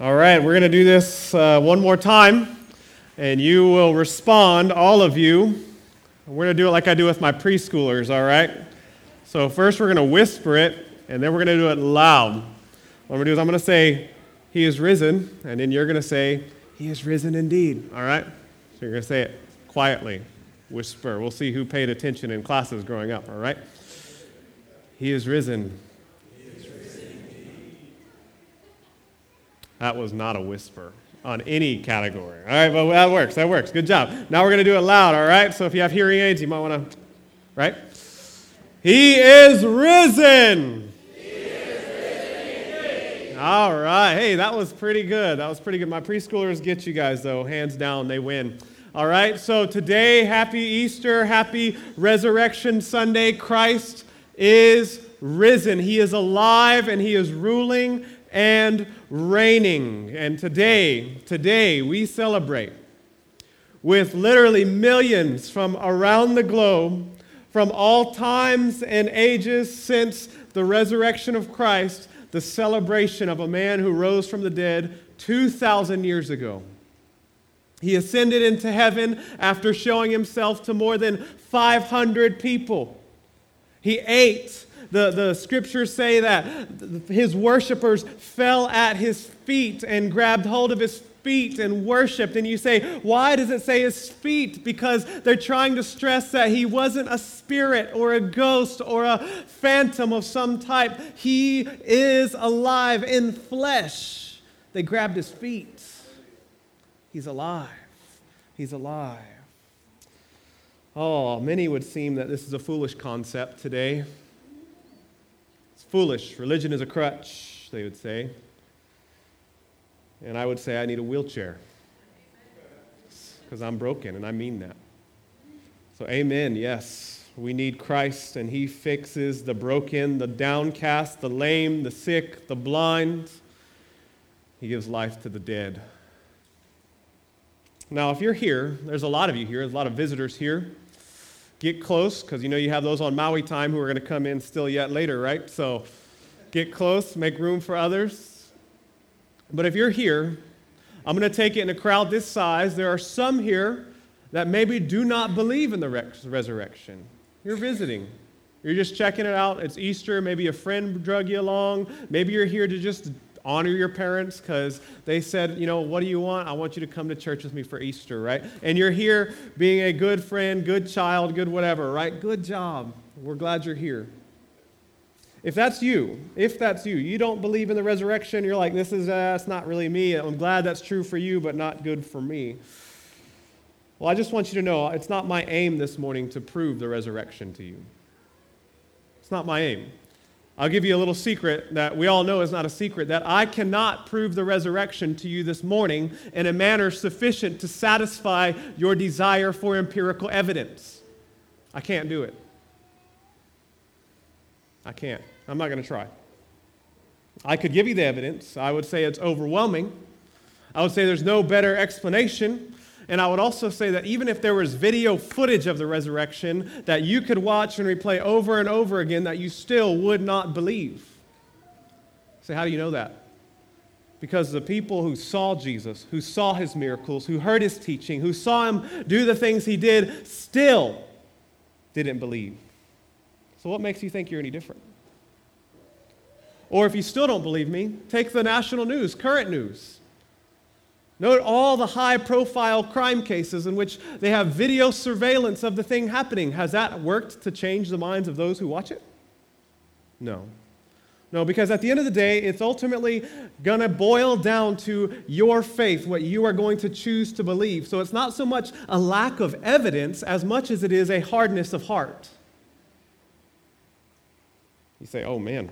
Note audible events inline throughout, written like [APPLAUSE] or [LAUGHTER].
All right, we're going to do this uh, one more time, and you will respond, all of you. We're going to do it like I do with my preschoolers, all right? So, first we're going to whisper it, and then we're going to do it loud. What I'm going to do is I'm going to say, He is risen, and then you're going to say, He is risen indeed, all right? So, you're going to say it quietly, whisper. We'll see who paid attention in classes growing up, all right? He is risen. That was not a whisper on any category. All right, but that works. That works. Good job. Now we're going to do it loud, all right? So if you have hearing aids, you might want to, right? He is risen. He is risen all right. Hey, that was pretty good. That was pretty good. My preschoolers get you guys, though. Hands down, they win. All right, so today, happy Easter, happy Resurrection Sunday. Christ is risen. He is alive and he is ruling and reigning. And today, today we celebrate with literally millions from around the globe, from all times and ages since the resurrection of Christ, the celebration of a man who rose from the dead 2,000 years ago. He ascended into heaven after showing himself to more than 500 people. He ate the, the scriptures say that his worshipers fell at his feet and grabbed hold of his feet and worshiped. And you say, why does it say his feet? Because they're trying to stress that he wasn't a spirit or a ghost or a phantom of some type. He is alive in flesh. They grabbed his feet. He's alive. He's alive. Oh, many would seem that this is a foolish concept today foolish. Religion is a crutch, they would say. And I would say, I need a wheelchair because I'm broken, and I mean that. So, amen, yes. We need Christ, and He fixes the broken, the downcast, the lame, the sick, the blind. He gives life to the dead. Now, if you're here, there's a lot of you here, there's a lot of visitors here get close because you know you have those on Maui time who are going to come in still yet later, right? So get close, make room for others. But if you're here, I'm going to take it in a crowd this size. There are some here that maybe do not believe in the resurrection. You're visiting. You're just checking it out. It's Easter. Maybe a friend drug you along. Maybe you're here to just honor your parents because they said, you know, what do you want? I want you to come to church with me for Easter, right? And you're here being a good friend, good child, good whatever, right? Good job. We're glad you're here. If that's you, if that's you, you don't believe in the resurrection, you're like, this is, uh, not really me. I'm glad that's true for you, but not good for me. Well, I just want you to know it's not my aim this morning to prove the resurrection to you. It's not my aim. I'll give you a little secret that we all know is not a secret that I cannot prove the resurrection to you this morning in a manner sufficient to satisfy your desire for empirical evidence. I can't do it. I can't. I'm not going to try. I could give you the evidence. I would say it's overwhelming. I would say there's no better explanation. And I would also say that even if there was video footage of the resurrection that you could watch and replay over and over again, that you still would not believe. Say, so how do you know that? Because the people who saw Jesus, who saw his miracles, who heard his teaching, who saw him do the things he did, still didn't believe. So, what makes you think you're any different? Or if you still don't believe me, take the national news, current news. Note all the high profile crime cases in which they have video surveillance of the thing happening. Has that worked to change the minds of those who watch it? No. No, because at the end of the day, it's ultimately going to boil down to your faith, what you are going to choose to believe. So it's not so much a lack of evidence as much as it is a hardness of heart. You say, oh man,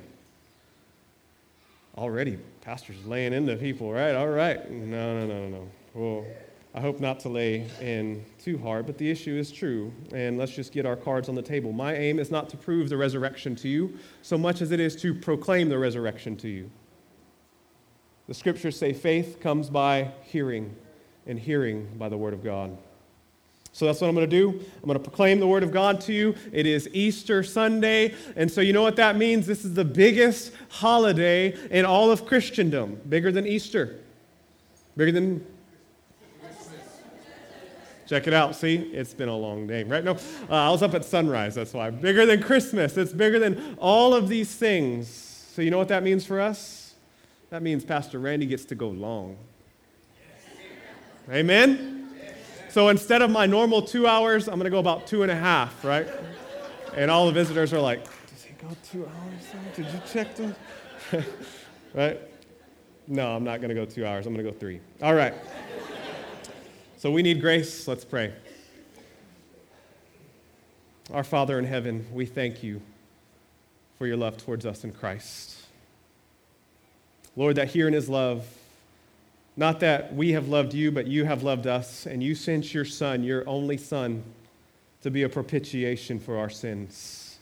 already pastor's laying into the people, right? All right. No, No, no, no, no. Well, I hope not to lay in too hard, but the issue is true. And let's just get our cards on the table. My aim is not to prove the resurrection to you so much as it is to proclaim the resurrection to you. The scriptures say faith comes by hearing, and hearing by the word of God. So that's what I'm going to do. I'm going to proclaim the Word of God to you. It is Easter Sunday. And so you know what that means? This is the biggest holiday in all of Christendom, bigger than Easter. Bigger than Check it out. See, it's been a long day, right? No, uh, I was up at sunrise. That's why. Bigger than Christmas. It's bigger than all of these things. So, you know what that means for us? That means Pastor Randy gets to go long. Amen? So, instead of my normal two hours, I'm going to go about two and a half, right? And all the visitors are like, Does he go two hours? Did you check them? [LAUGHS] right? No, I'm not going to go two hours. I'm going to go three. All right. So we need grace. Let's pray. Our Father in heaven, we thank you for your love towards us in Christ. Lord, that here in his love, not that we have loved you, but you have loved us, and you sent your Son, your only Son, to be a propitiation for our sins.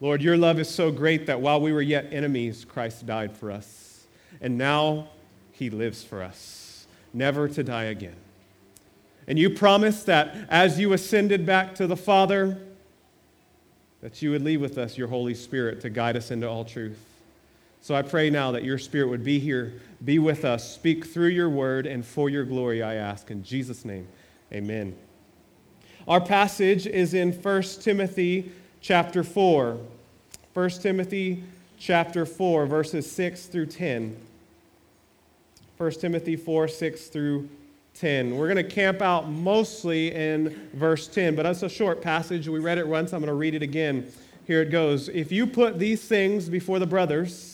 Lord, your love is so great that while we were yet enemies, Christ died for us. And now he lives for us never to die again. And you promised that as you ascended back to the Father, that you would leave with us your Holy Spirit to guide us into all truth. So I pray now that your Spirit would be here, be with us, speak through your word, and for your glory, I ask. In Jesus' name, amen. Our passage is in 1 Timothy chapter 4. 1 Timothy chapter 4, verses 6 through 10. 1 Timothy 4 6 through 10. We're going to camp out mostly in verse 10, but that's a short passage. We read it once. I'm going to read it again. Here it goes. If you put these things before the brothers,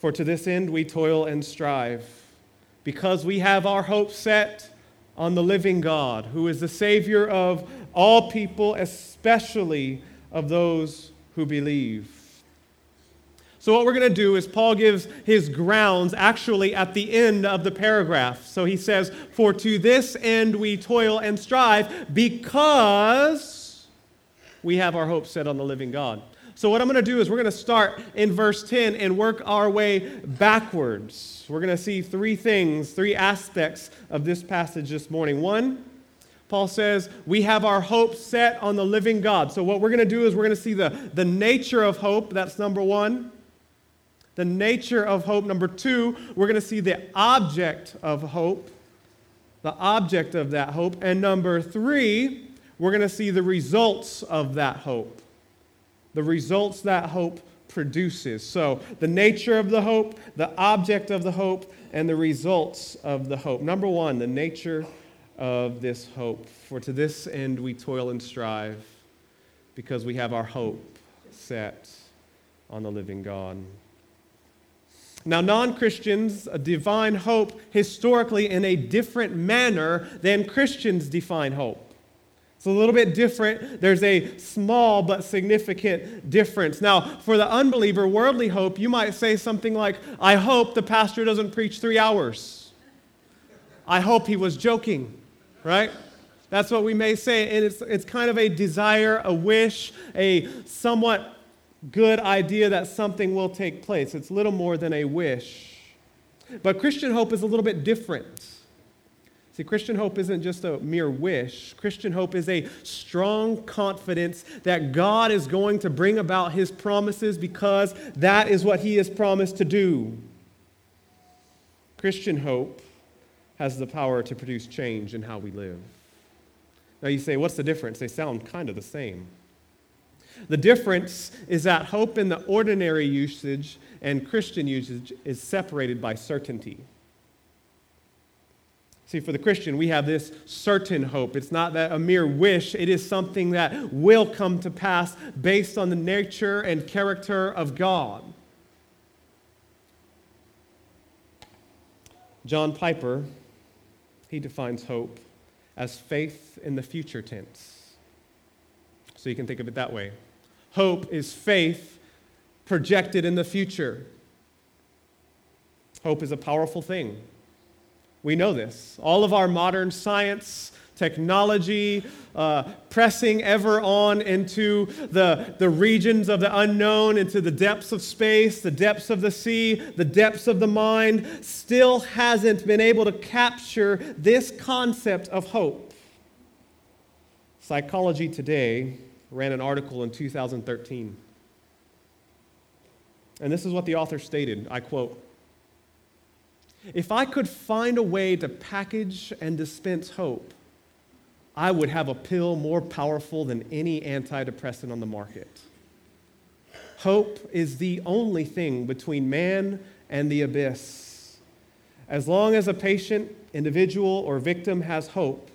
For to this end we toil and strive, because we have our hope set on the living God, who is the Savior of all people, especially of those who believe. So, what we're going to do is Paul gives his grounds actually at the end of the paragraph. So he says, For to this end we toil and strive because we have our hope set on the living God. So, what I'm going to do is we're going to start in verse 10 and work our way backwards. We're going to see three things, three aspects of this passage this morning. One, Paul says, we have our hope set on the living God. So, what we're going to do is we're going to see the, the nature of hope. That's number one the nature of hope. Number two, we're going to see the object of hope, the object of that hope. And number three, we're going to see the results of that hope, the results that hope produces. So, the nature of the hope, the object of the hope, and the results of the hope. Number one, the nature of this hope. For to this end we toil and strive because we have our hope set on the living God. Now, non Christians define hope historically in a different manner than Christians define hope. It's a little bit different. There's a small but significant difference. Now, for the unbeliever, worldly hope, you might say something like, I hope the pastor doesn't preach three hours. I hope he was joking, right? That's what we may say. And it's, it's kind of a desire, a wish, a somewhat good idea that something will take place. It's little more than a wish. But Christian hope is a little bit different. See, Christian hope isn't just a mere wish. Christian hope is a strong confidence that God is going to bring about his promises because that is what he has promised to do. Christian hope has the power to produce change in how we live. Now you say, what's the difference? They sound kind of the same. The difference is that hope in the ordinary usage and Christian usage is separated by certainty. See, for the Christian, we have this certain hope. It's not that a mere wish, it is something that will come to pass based on the nature and character of God. John Piper, he defines hope as faith in the future tense. So you can think of it that way. Hope is faith projected in the future. Hope is a powerful thing. We know this. All of our modern science, technology, uh, pressing ever on into the, the regions of the unknown, into the depths of space, the depths of the sea, the depths of the mind, still hasn't been able to capture this concept of hope. Psychology Today ran an article in 2013. And this is what the author stated I quote, if I could find a way to package and dispense hope, I would have a pill more powerful than any antidepressant on the market. Hope is the only thing between man and the abyss. As long as a patient, individual, or victim has hope,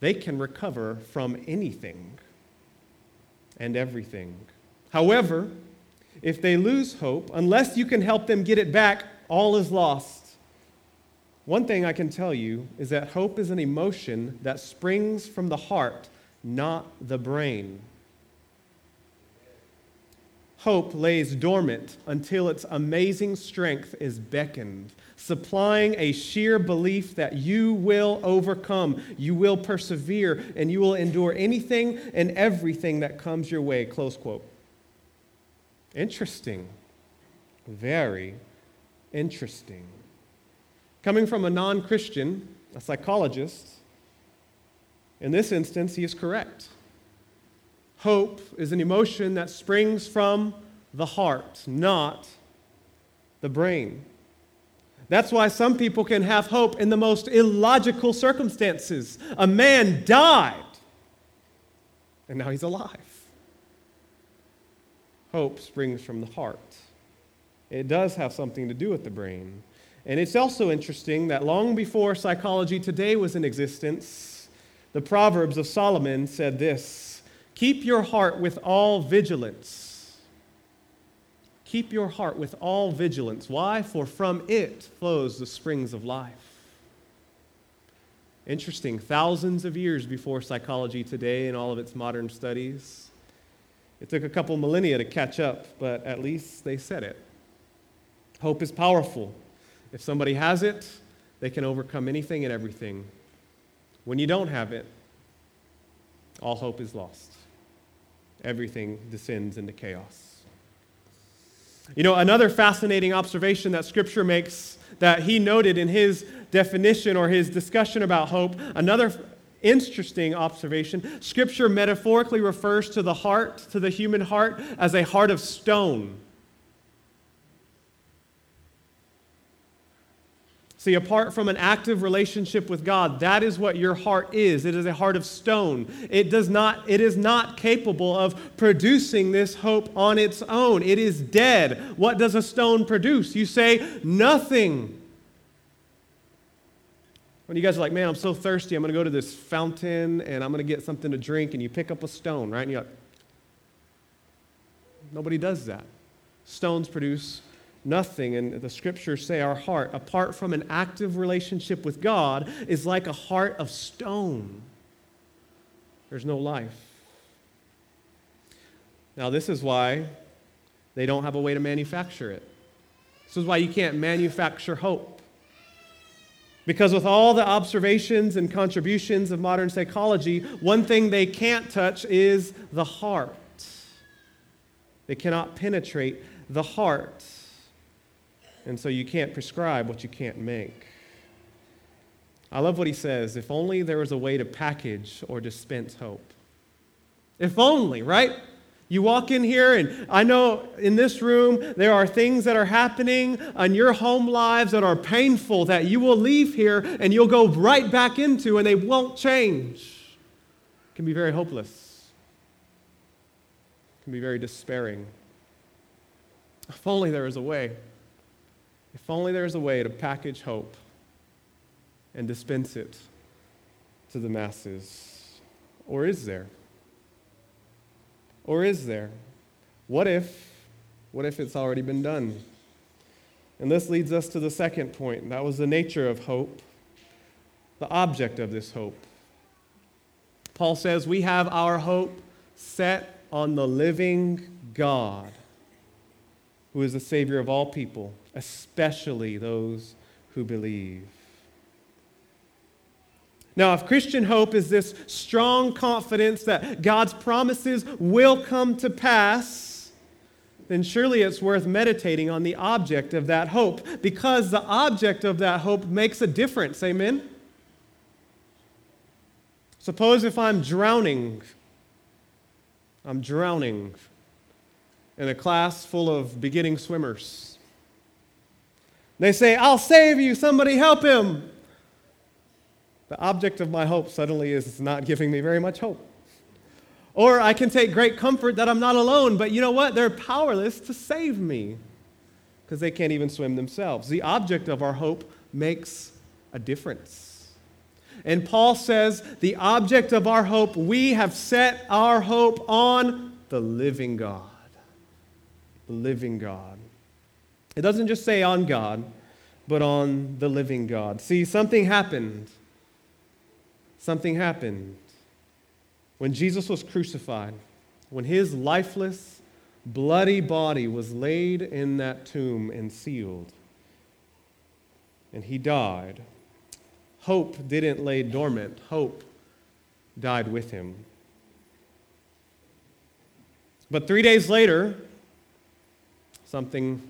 they can recover from anything and everything. However, if they lose hope, unless you can help them get it back, all is lost. One thing I can tell you is that hope is an emotion that springs from the heart, not the brain. Hope lays dormant until its amazing strength is beckoned, supplying a sheer belief that you will overcome, you will persevere, and you will endure anything and everything that comes your way. Close quote. Interesting. Very interesting. Coming from a non Christian, a psychologist, in this instance, he is correct. Hope is an emotion that springs from the heart, not the brain. That's why some people can have hope in the most illogical circumstances. A man died, and now he's alive. Hope springs from the heart. It does have something to do with the brain. And it's also interesting that long before psychology today was in existence, the Proverbs of Solomon said this Keep your heart with all vigilance. Keep your heart with all vigilance. Why? For from it flows the springs of life. Interesting. Thousands of years before psychology today and all of its modern studies. It took a couple millennia to catch up, but at least they said it. Hope is powerful. If somebody has it, they can overcome anything and everything. When you don't have it, all hope is lost. Everything descends into chaos. You know, another fascinating observation that Scripture makes that he noted in his definition or his discussion about hope, another interesting observation Scripture metaphorically refers to the heart, to the human heart, as a heart of stone. See, apart from an active relationship with God, that is what your heart is. It is a heart of stone. It does not it is not capable of producing this hope on its own. It is dead. What does a stone produce? You say nothing. When you guys are like, "Man, I'm so thirsty. I'm going to go to this fountain and I'm going to get something to drink." And you pick up a stone, right? And you're like, Nobody does that. Stones produce nothing. And the scriptures say our heart, apart from an active relationship with God, is like a heart of stone. There's no life. Now, this is why they don't have a way to manufacture it. This is why you can't manufacture hope. Because with all the observations and contributions of modern psychology, one thing they can't touch is the heart. They cannot penetrate the heart. And so you can't prescribe what you can't make. I love what he says if only there was a way to package or dispense hope. If only, right? You walk in here, and I know in this room there are things that are happening in your home lives that are painful that you will leave here and you'll go right back into, and they won't change. It can be very hopeless, it can be very despairing. If only there was a way. If only there's a way to package hope and dispense it to the masses. Or is there? Or is there? What if, what if it's already been done? And this leads us to the second point. That was the nature of hope, the object of this hope. Paul says, We have our hope set on the living God who is the Savior of all people, especially those who believe. Now, if Christian hope is this strong confidence that God's promises will come to pass, then surely it's worth meditating on the object of that hope because the object of that hope makes a difference. Amen? Suppose if I'm drowning, I'm drowning in a class full of beginning swimmers. They say, I'll save you, somebody help him. The object of my hope suddenly is not giving me very much hope. Or I can take great comfort that I'm not alone, but you know what? They're powerless to save me because they can't even swim themselves. The object of our hope makes a difference. And Paul says, the object of our hope, we have set our hope on the living God living God. It doesn't just say on God, but on the living God. See, something happened. Something happened. When Jesus was crucified, when his lifeless, bloody body was laid in that tomb and sealed, and he died, hope didn't lay dormant, hope died with him. But three days later, something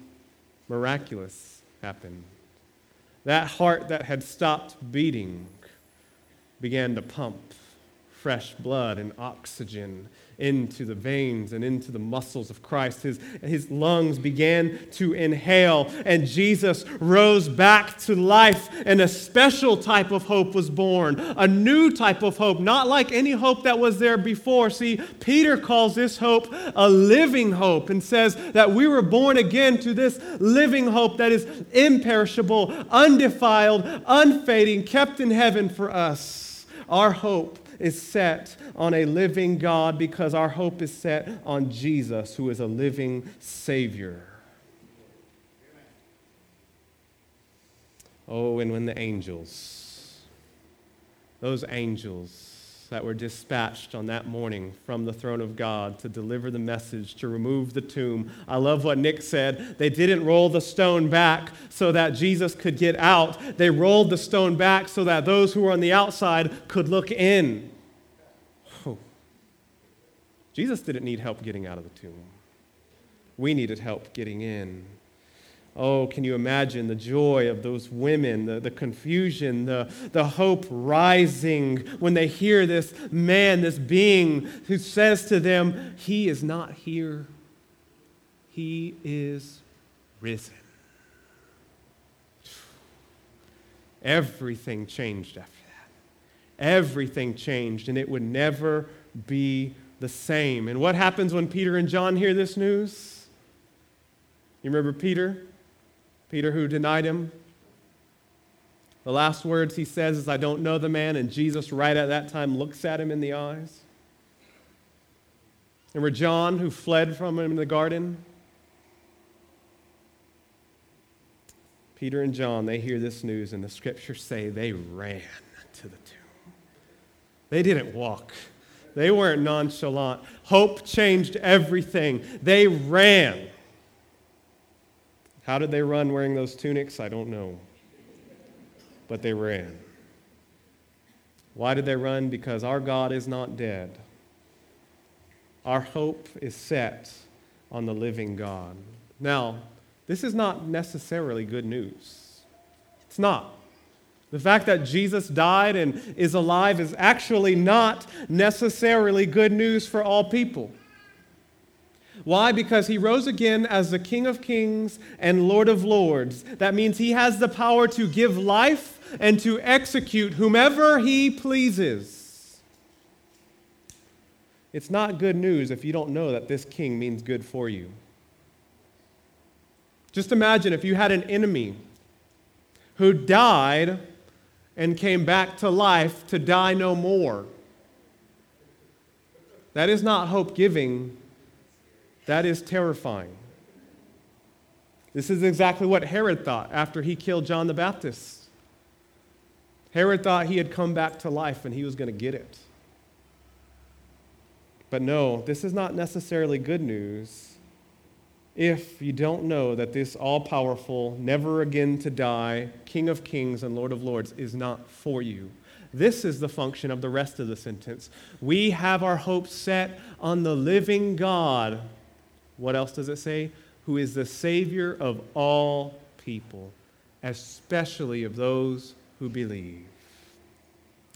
miraculous happened. That heart that had stopped beating began to pump fresh blood and oxygen into the veins and into the muscles of Christ. His, his lungs began to inhale, and Jesus rose back to life, and a special type of hope was born. A new type of hope, not like any hope that was there before. See, Peter calls this hope a living hope and says that we were born again to this living hope that is imperishable, undefiled, unfading, kept in heaven for us. Our hope is set on a living God because our hope is set on Jesus, who is a living Savior. Oh, and when the angels, those angels, that were dispatched on that morning from the throne of God to deliver the message, to remove the tomb. I love what Nick said. They didn't roll the stone back so that Jesus could get out, they rolled the stone back so that those who were on the outside could look in. Oh. Jesus didn't need help getting out of the tomb. We needed help getting in. Oh, can you imagine the joy of those women, the, the confusion, the, the hope rising when they hear this man, this being who says to them, He is not here, He is risen. Everything changed after that. Everything changed, and it would never be the same. And what happens when Peter and John hear this news? You remember Peter? Peter, who denied him. The last words he says is, I don't know the man, and Jesus, right at that time, looks at him in the eyes. And Remember John, who fled from him in the garden? Peter and John, they hear this news, and the scriptures say they ran to the tomb. They didn't walk, they weren't nonchalant. Hope changed everything. They ran. How did they run wearing those tunics? I don't know. But they ran. Why did they run? Because our God is not dead. Our hope is set on the living God. Now, this is not necessarily good news. It's not. The fact that Jesus died and is alive is actually not necessarily good news for all people. Why? Because he rose again as the King of Kings and Lord of Lords. That means he has the power to give life and to execute whomever he pleases. It's not good news if you don't know that this king means good for you. Just imagine if you had an enemy who died and came back to life to die no more. That is not hope giving that is terrifying. This is exactly what Herod thought after he killed John the Baptist. Herod thought he had come back to life and he was going to get it. But no, this is not necessarily good news if you don't know that this all powerful, never again to die, King of kings and Lord of lords is not for you. This is the function of the rest of the sentence. We have our hope set on the living God. What else does it say? Who is the Savior of all people, especially of those who believe.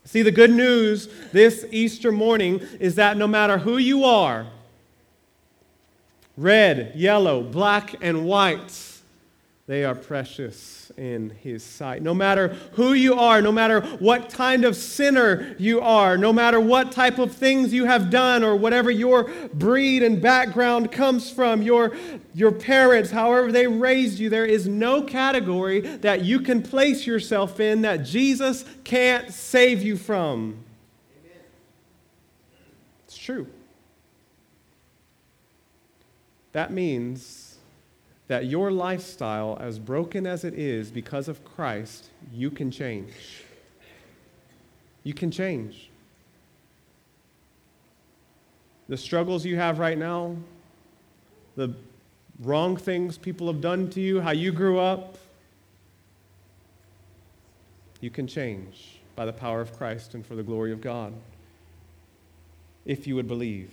See, the good news this Easter morning is that no matter who you are, red, yellow, black, and white, they are precious in His sight. No matter who you are, no matter what kind of sinner you are, no matter what type of things you have done, or whatever your breed and background comes from, your, your parents, however they raised you, there is no category that you can place yourself in that Jesus can't save you from. Amen. It's true. That means that your lifestyle, as broken as it is because of Christ, you can change. You can change. The struggles you have right now, the wrong things people have done to you, how you grew up, you can change by the power of Christ and for the glory of God. If you would believe,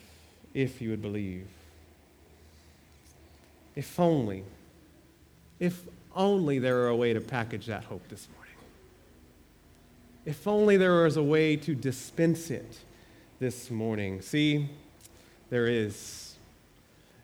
if you would believe. If only, if only there were a way to package that hope this morning. If only there was a way to dispense it this morning. See, there is.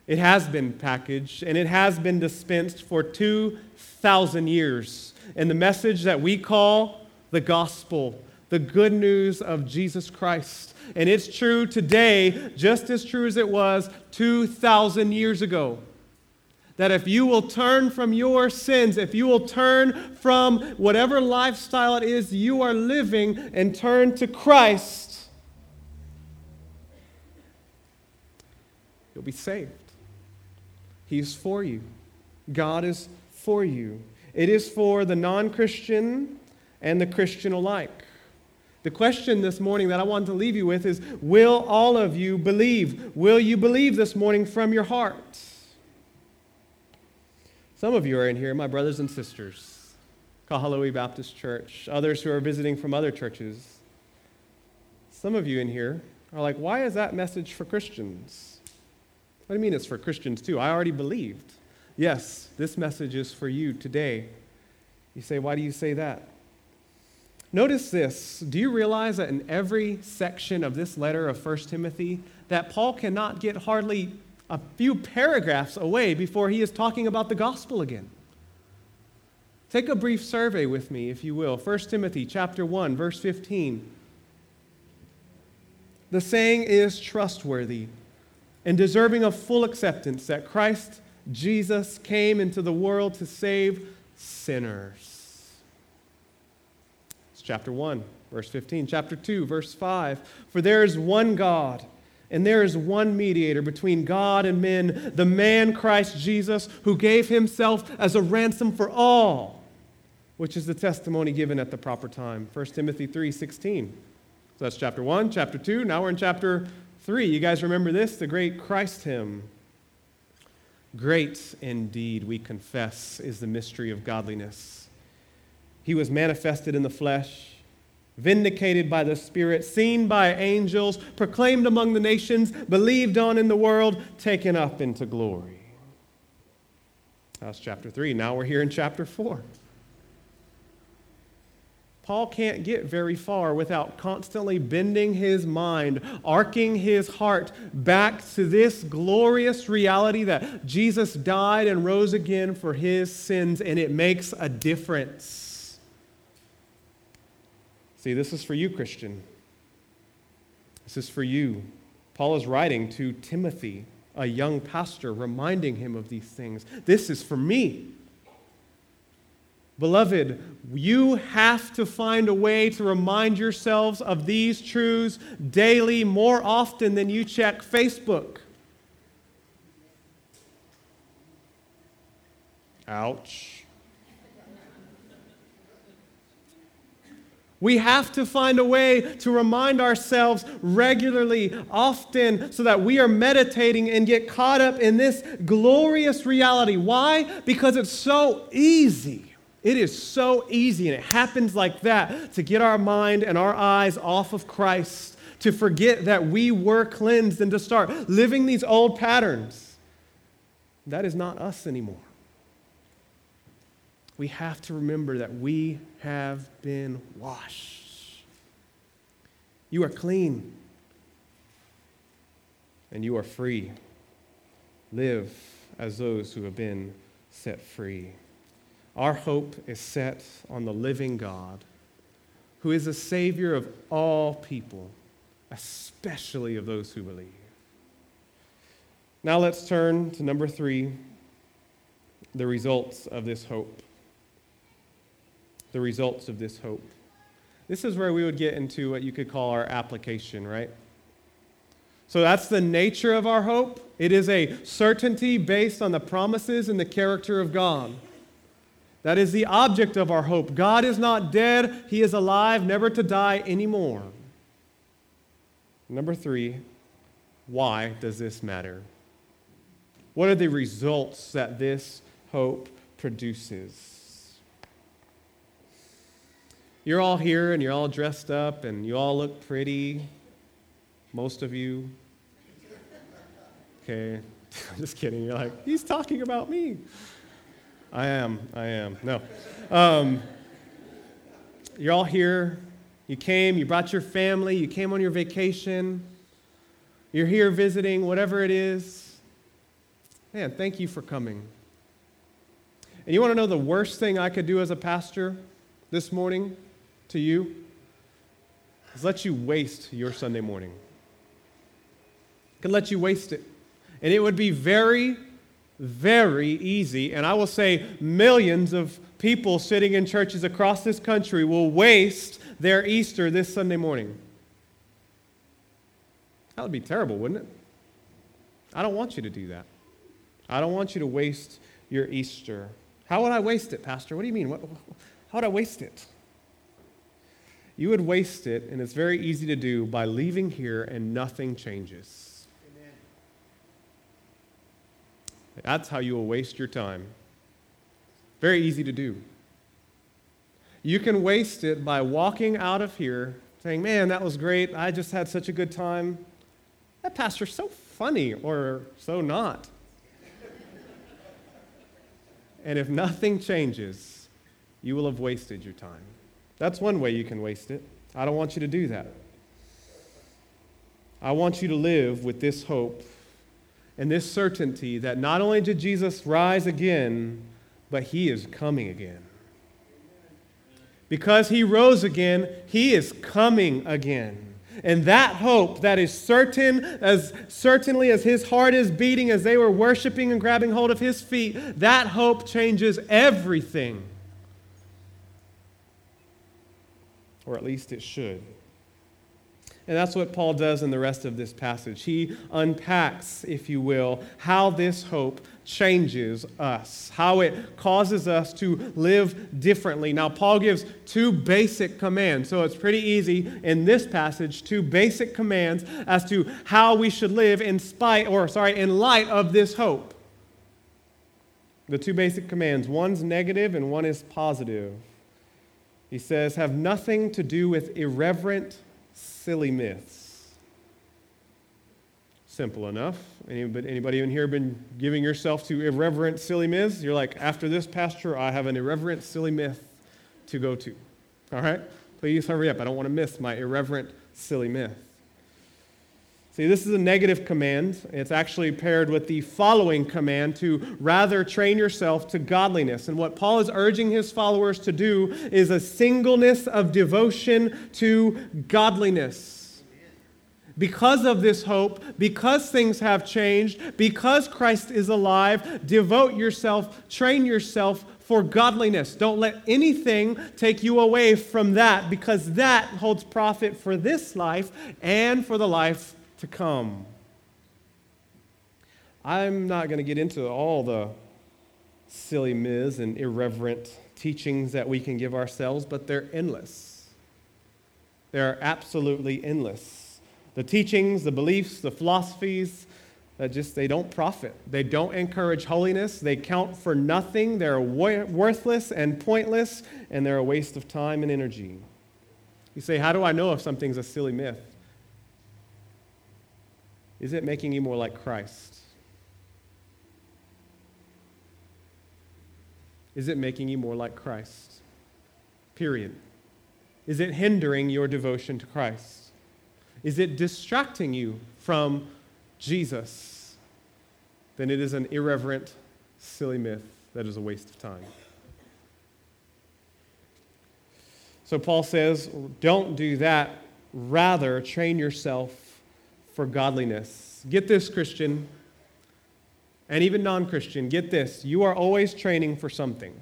It has been packaged and it has been dispensed for 2,000 years. And the message that we call the gospel, the good news of Jesus Christ. And it's true today, just as true as it was 2,000 years ago that if you will turn from your sins, if you will turn from whatever lifestyle it is you are living and turn to Christ, you'll be saved. He's for you. God is for you. It is for the non Christian and the Christian alike. The question this morning that I want to leave you with is Will all of you believe? Will you believe this morning from your heart? Some of you are in here, my brothers and sisters, Kahului Baptist Church, others who are visiting from other churches. Some of you in here are like, why is that message for Christians? What do you mean it's for Christians too? I already believed. Yes, this message is for you today. You say, why do you say that? Notice this. Do you realize that in every section of this letter of 1 Timothy, that Paul cannot get hardly a few paragraphs away before he is talking about the gospel again. Take a brief survey with me, if you will. 1 Timothy chapter 1, verse 15. The saying is trustworthy and deserving of full acceptance that Christ Jesus came into the world to save sinners. It's chapter 1, verse 15. Chapter 2, verse 5. For there is one God and there is one mediator between God and men, the man Christ Jesus, who gave himself as a ransom for all, which is the testimony given at the proper time. 1 Timothy 3:16. So that's chapter 1, chapter 2. Now we're in chapter 3. You guys remember this, the great Christ hymn. Great indeed, we confess, is the mystery of godliness. He was manifested in the flesh vindicated by the Spirit, seen by angels, proclaimed among the nations, believed on in the world, taken up into glory. That's chapter 3. Now we're here in chapter 4. Paul can't get very far without constantly bending his mind, arcing his heart back to this glorious reality that Jesus died and rose again for his sins, and it makes a difference. See, this is for you, Christian. This is for you. Paul is writing to Timothy, a young pastor, reminding him of these things. This is for me. Beloved, you have to find a way to remind yourselves of these truths daily more often than you check Facebook. Ouch. We have to find a way to remind ourselves regularly, often, so that we are meditating and get caught up in this glorious reality. Why? Because it's so easy. It is so easy, and it happens like that to get our mind and our eyes off of Christ, to forget that we were cleansed, and to start living these old patterns. That is not us anymore. We have to remember that we have been washed. You are clean, and you are free. Live as those who have been set free. Our hope is set on the living God, who is a Savior of all people, especially of those who believe. Now let's turn to number three the results of this hope. The results of this hope. This is where we would get into what you could call our application, right? So that's the nature of our hope. It is a certainty based on the promises and the character of God. That is the object of our hope. God is not dead, He is alive, never to die anymore. Number three, why does this matter? What are the results that this hope produces? You're all here and you're all dressed up and you all look pretty. Most of you. Okay, I'm [LAUGHS] just kidding. You're like, he's talking about me. I am. I am. No. Um, you're all here. You came, you brought your family, you came on your vacation. You're here visiting, whatever it is. Man, thank you for coming. And you want to know the worst thing I could do as a pastor this morning to you? Is let you waste your Sunday morning. Could let you waste it. And it would be very very easy, and I will say millions of people sitting in churches across this country will waste their Easter this Sunday morning. That would be terrible, wouldn't it? I don't want you to do that. I don't want you to waste your Easter. How would I waste it, Pastor? What do you mean? What, how would I waste it? You would waste it, and it's very easy to do, by leaving here and nothing changes. That's how you will waste your time. Very easy to do. You can waste it by walking out of here saying, Man, that was great. I just had such a good time. That pastor's so funny, or so not. and if nothing changes, you will have wasted your time. That's one way you can waste it. I don't want you to do that. I want you to live with this hope and this certainty that not only did Jesus rise again, but he is coming again. Because he rose again, he is coming again. And that hope that is certain, as certainly as his heart is beating as they were worshiping and grabbing hold of his feet, that hope changes everything. Or at least it should. And that's what Paul does in the rest of this passage. He unpacks, if you will, how this hope changes us, how it causes us to live differently. Now, Paul gives two basic commands. So it's pretty easy in this passage, two basic commands as to how we should live in spite, or sorry, in light of this hope. The two basic commands one's negative and one is positive. He says, have nothing to do with irreverent silly myths. Simple enough. Anybody, anybody in here been giving yourself to irreverent, silly myths? You're like, after this, Pastor, I have an irreverent, silly myth to go to. All right? Please hurry up. I don't want to miss my irreverent, silly myth. See, this is a negative command. It's actually paired with the following command to rather train yourself to godliness. And what Paul is urging his followers to do is a singleness of devotion to godliness. Because of this hope, because things have changed, because Christ is alive, devote yourself, train yourself for godliness. Don't let anything take you away from that because that holds profit for this life and for the life to come. I'm not going to get into all the silly myths and irreverent teachings that we can give ourselves, but they're endless. They're absolutely endless. The teachings, the beliefs, the philosophies, that just they don't profit. They don't encourage holiness. They count for nothing. They're worthless and pointless, and they're a waste of time and energy. You say, How do I know if something's a silly myth? Is it making you more like Christ? Is it making you more like Christ? Period. Is it hindering your devotion to Christ? Is it distracting you from Jesus? Then it is an irreverent, silly myth that is a waste of time. So Paul says, don't do that. Rather, train yourself for godliness. Get this, Christian, and even non Christian, get this. You are always training for something.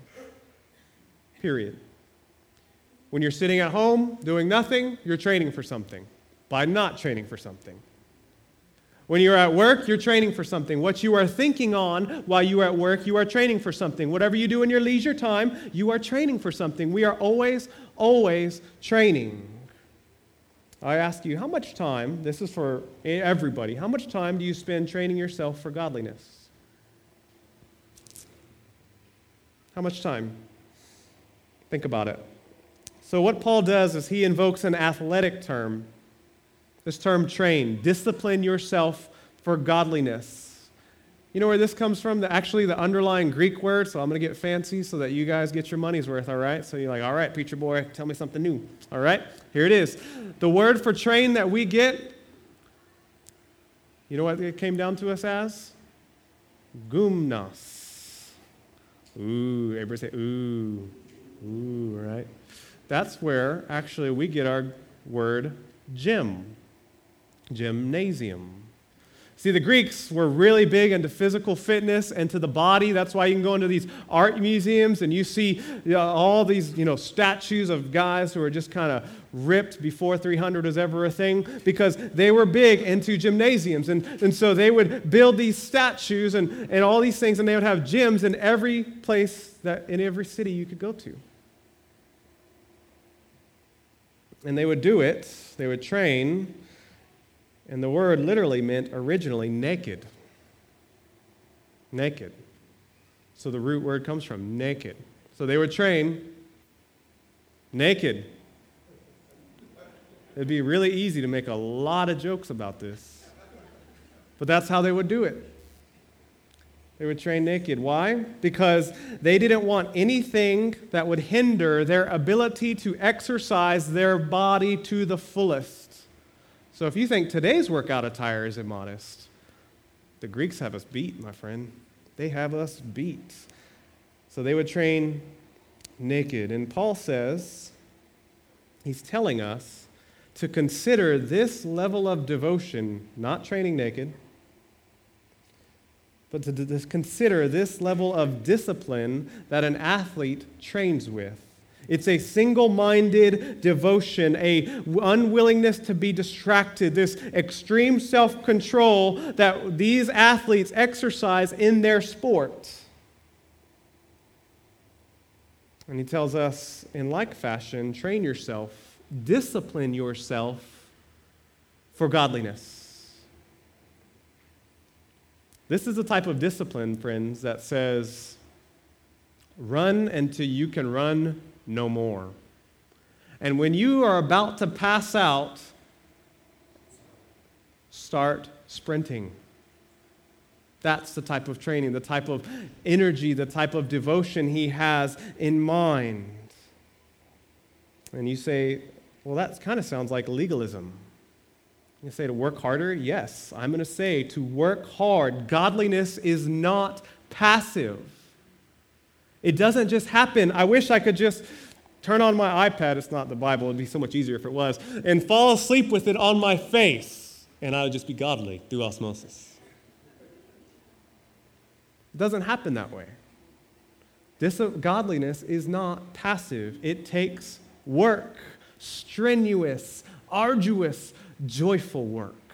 Period. When you're sitting at home doing nothing, you're training for something by not training for something. When you're at work, you're training for something. What you are thinking on while you are at work, you are training for something. Whatever you do in your leisure time, you are training for something. We are always, always training. I ask you, how much time, this is for everybody, how much time do you spend training yourself for godliness? How much time? Think about it. So, what Paul does is he invokes an athletic term. This term train, discipline yourself for godliness. You know where this comes from? The, actually, the underlying Greek word. So I'm going to get fancy so that you guys get your money's worth, all right? So you're like, all right, preacher boy, tell me something new. All right, here it is. The word for train that we get, you know what it came down to us as? Gumnos. Ooh, everybody say, ooh, ooh, right? That's where actually we get our word gym, gymnasium. See, the Greeks were really big into physical fitness and to the body. That's why you can go into these art museums and you see you know, all these you know, statues of guys who are just kind of ripped before 300 was ever a thing because they were big into gymnasiums. And, and so they would build these statues and, and all these things, and they would have gyms in every place that in every city you could go to. And they would do it, they would train, and the word literally meant originally naked. Naked. So the root word comes from naked. So they would train naked. It'd be really easy to make a lot of jokes about this. But that's how they would do it. They would train naked. Why? Because they didn't want anything that would hinder their ability to exercise their body to the fullest. So if you think today's workout attire is immodest, the Greeks have us beat, my friend. They have us beat. So they would train naked. And Paul says, he's telling us to consider this level of devotion, not training naked but to, consider this level of discipline that an athlete trains with. It's a single minded devotion, a unwillingness to be distracted, this extreme self control that these athletes exercise in their sport. And he tells us, in like fashion, train yourself, discipline yourself for godliness. This is the type of discipline, friends, that says, run until you can run no more. And when you are about to pass out, start sprinting. That's the type of training, the type of energy, the type of devotion he has in mind. And you say, well, that kind of sounds like legalism. You say to work harder? Yes. I'm going to say to work hard. Godliness is not passive. It doesn't just happen. I wish I could just turn on my iPad. It's not the Bible. It'd be so much easier if it was. And fall asleep with it on my face. And I would just be godly through osmosis. It doesn't happen that way. This godliness is not passive. It takes work, strenuous, arduous, joyful work.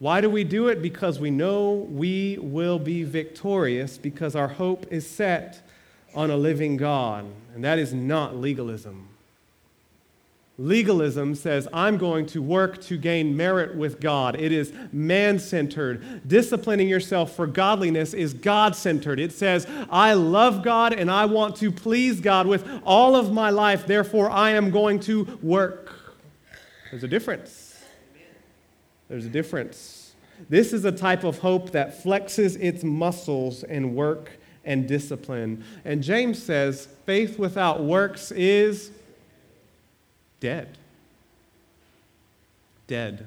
Why do we do it? Because we know we will be victorious because our hope is set on a living God. And that is not legalism. Legalism says, I'm going to work to gain merit with God. It is man centered. Disciplining yourself for godliness is God centered. It says, I love God and I want to please God with all of my life. Therefore, I am going to work. There's a difference. There's a difference. This is a type of hope that flexes its muscles in work and discipline. And James says, faith without works is dead. Dead.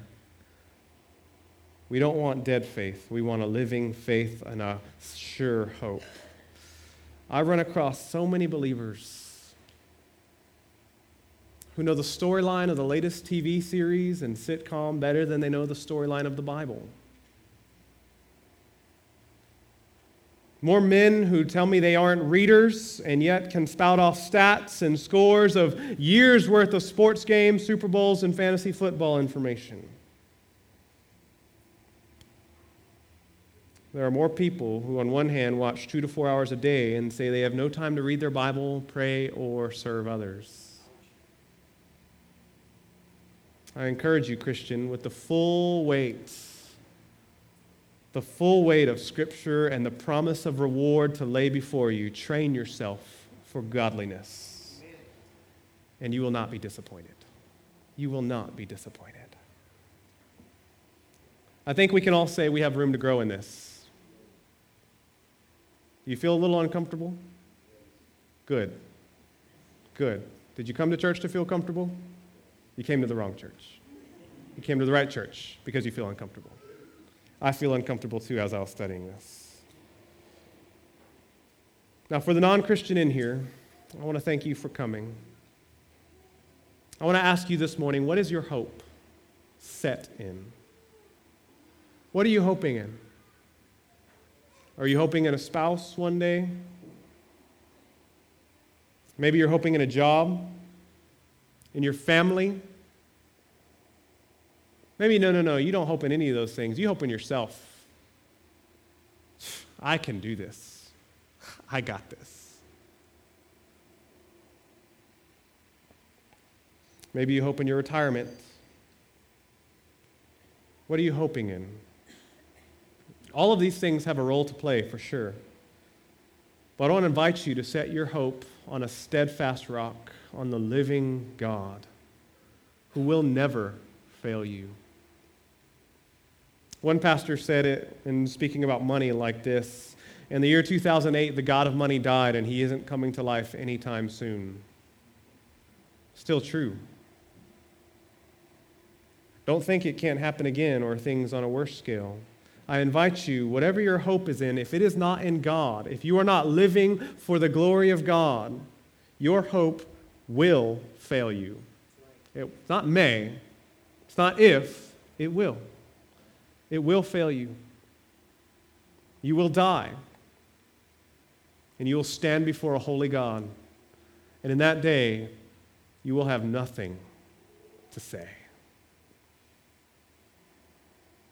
We don't want dead faith. We want a living faith and a sure hope. I run across so many believers who know the storyline of the latest TV series and sitcom better than they know the storyline of the Bible. More men who tell me they aren't readers and yet can spout off stats and scores of years worth of sports games, Super Bowls, and fantasy football information. There are more people who, on one hand, watch two to four hours a day and say they have no time to read their Bible, pray, or serve others. I encourage you, Christian, with the full weight the full weight of Scripture and the promise of reward to lay before you, train yourself for godliness. And you will not be disappointed. You will not be disappointed. I think we can all say we have room to grow in this. You feel a little uncomfortable? Good. Good. Did you come to church to feel comfortable? You came to the wrong church. You came to the right church because you feel uncomfortable. I feel uncomfortable too as I was studying this. Now, for the non Christian in here, I want to thank you for coming. I want to ask you this morning what is your hope set in? What are you hoping in? Are you hoping in a spouse one day? Maybe you're hoping in a job, in your family. Maybe, no, no, no, you don't hope in any of those things. You hope in yourself. I can do this. I got this. Maybe you hope in your retirement. What are you hoping in? All of these things have a role to play for sure. But I want to invite you to set your hope on a steadfast rock, on the living God, who will never fail you. One pastor said it in speaking about money like this In the year 2008, the God of money died, and he isn't coming to life anytime soon. Still true. Don't think it can't happen again or things on a worse scale. I invite you, whatever your hope is in, if it is not in God, if you are not living for the glory of God, your hope will fail you. It's not may, it's not if, it will. It will fail you. You will die. And you will stand before a holy God. And in that day, you will have nothing to say.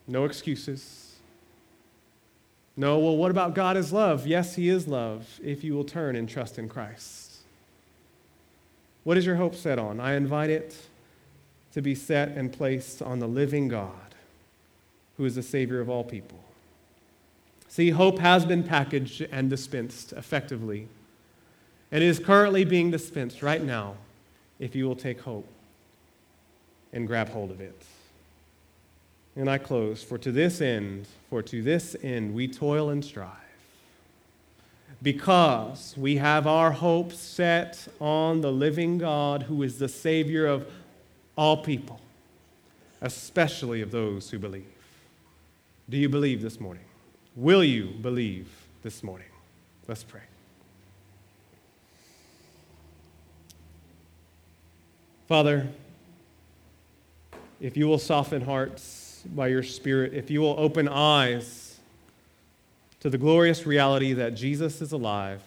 No excuses. No, well, what about God is love? Yes, He is love if you will turn and trust in Christ. What is your hope set on? I invite it to be set and placed on the living God who is the Savior of all people. See, hope has been packaged and dispensed effectively, and is currently being dispensed right now if you will take hope and grab hold of it. And I close. For to this end, for to this end we toil and strive, because we have our hope set on the living God who is the Savior of all people, especially of those who believe. Do you believe this morning? Will you believe this morning? Let's pray. Father, if you will soften hearts by your Spirit, if you will open eyes to the glorious reality that Jesus is alive,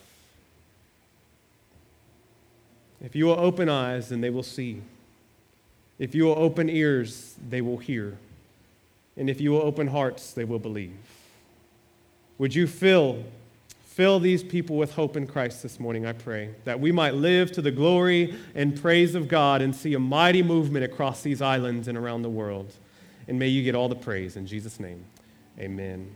if you will open eyes, then they will see. If you will open ears, they will hear. And if you will open hearts, they will believe. Would you fill Fill these people with hope in Christ this morning, I pray, that we might live to the glory and praise of God and see a mighty movement across these islands and around the world. And may you get all the praise. In Jesus' name, amen.